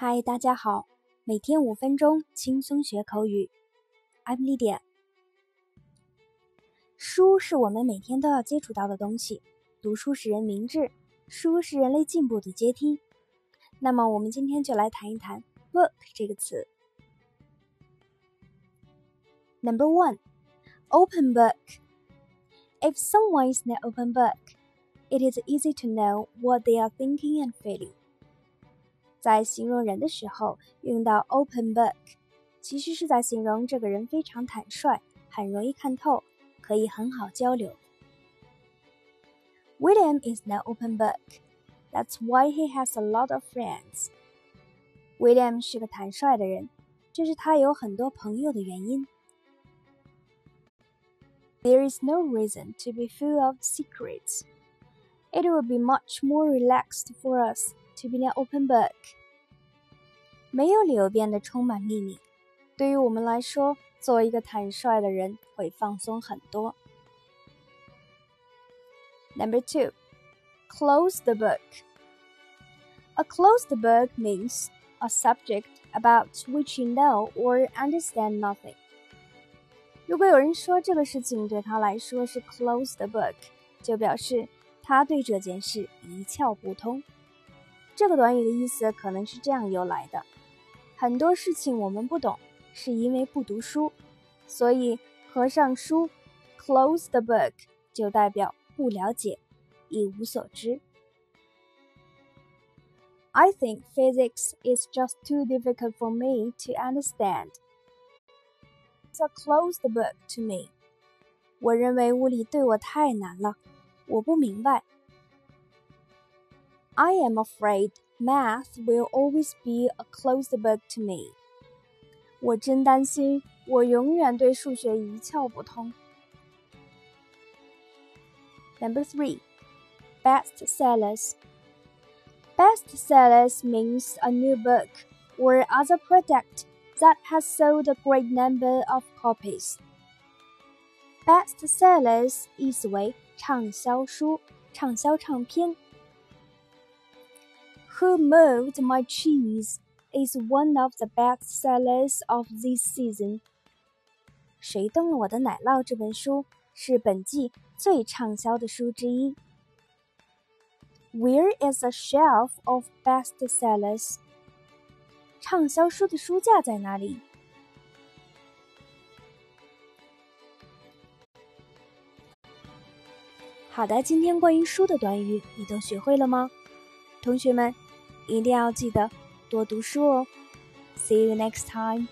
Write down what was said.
嗨，大家好，每天五分钟轻松学口语。I'm Lydia。书是我们每天都要接触到的东西，读书使人明智，书是人类进步的阶梯。那么，我们今天就来谈一谈 “book” 这个词。Number one, open book. If someone is an open book, it is easy to know what they are thinking and feeling. 在形容人的时候用到 open book，其实是在形容这个人非常坦率，很容易看透，可以很好交流。William is an open book. That's why he has a lot of friends. William 是个坦率的人，这是他有很多朋友的原因。There is no reason to be full of secrets. It would be much more relaxed for us to be an open book. 没有理由变得充满秘密。对于我们来说，做一个坦率的人会放松很多。Number two, close the book. A closed book means a subject about which you know or understand nothing. 如果有人说这个事情对他来说是 closed book，就表示他对这件事一窍不通。 这个短语的意思可能是这样由来的：很多事情我们不懂，是因为不读书，所以合上书，close the book 就代表不了解，一无所知。I think physics is just too difficult for me to understand. It's a closed book to me. 我认为物理对我太难了，我不明白。 I am afraid math will always be a closed book to me. 我真担心，我永远对数学一窍不通。Number three, bestsellers. Bestsellers means a new book or other product that has sold a great number of copies. Bestsellers 意思为畅销书、畅销唱片。 Who Moved My Cheese is one of the best sellers of this season. 谁动了我的奶酪这本书是本季最畅销的书之一。Where is the shelf of bestsellers? 畅销书的书架在哪里？好的，今天关于书的短语你都学会了吗？同学们。一定要记得多读书哦。See you next time.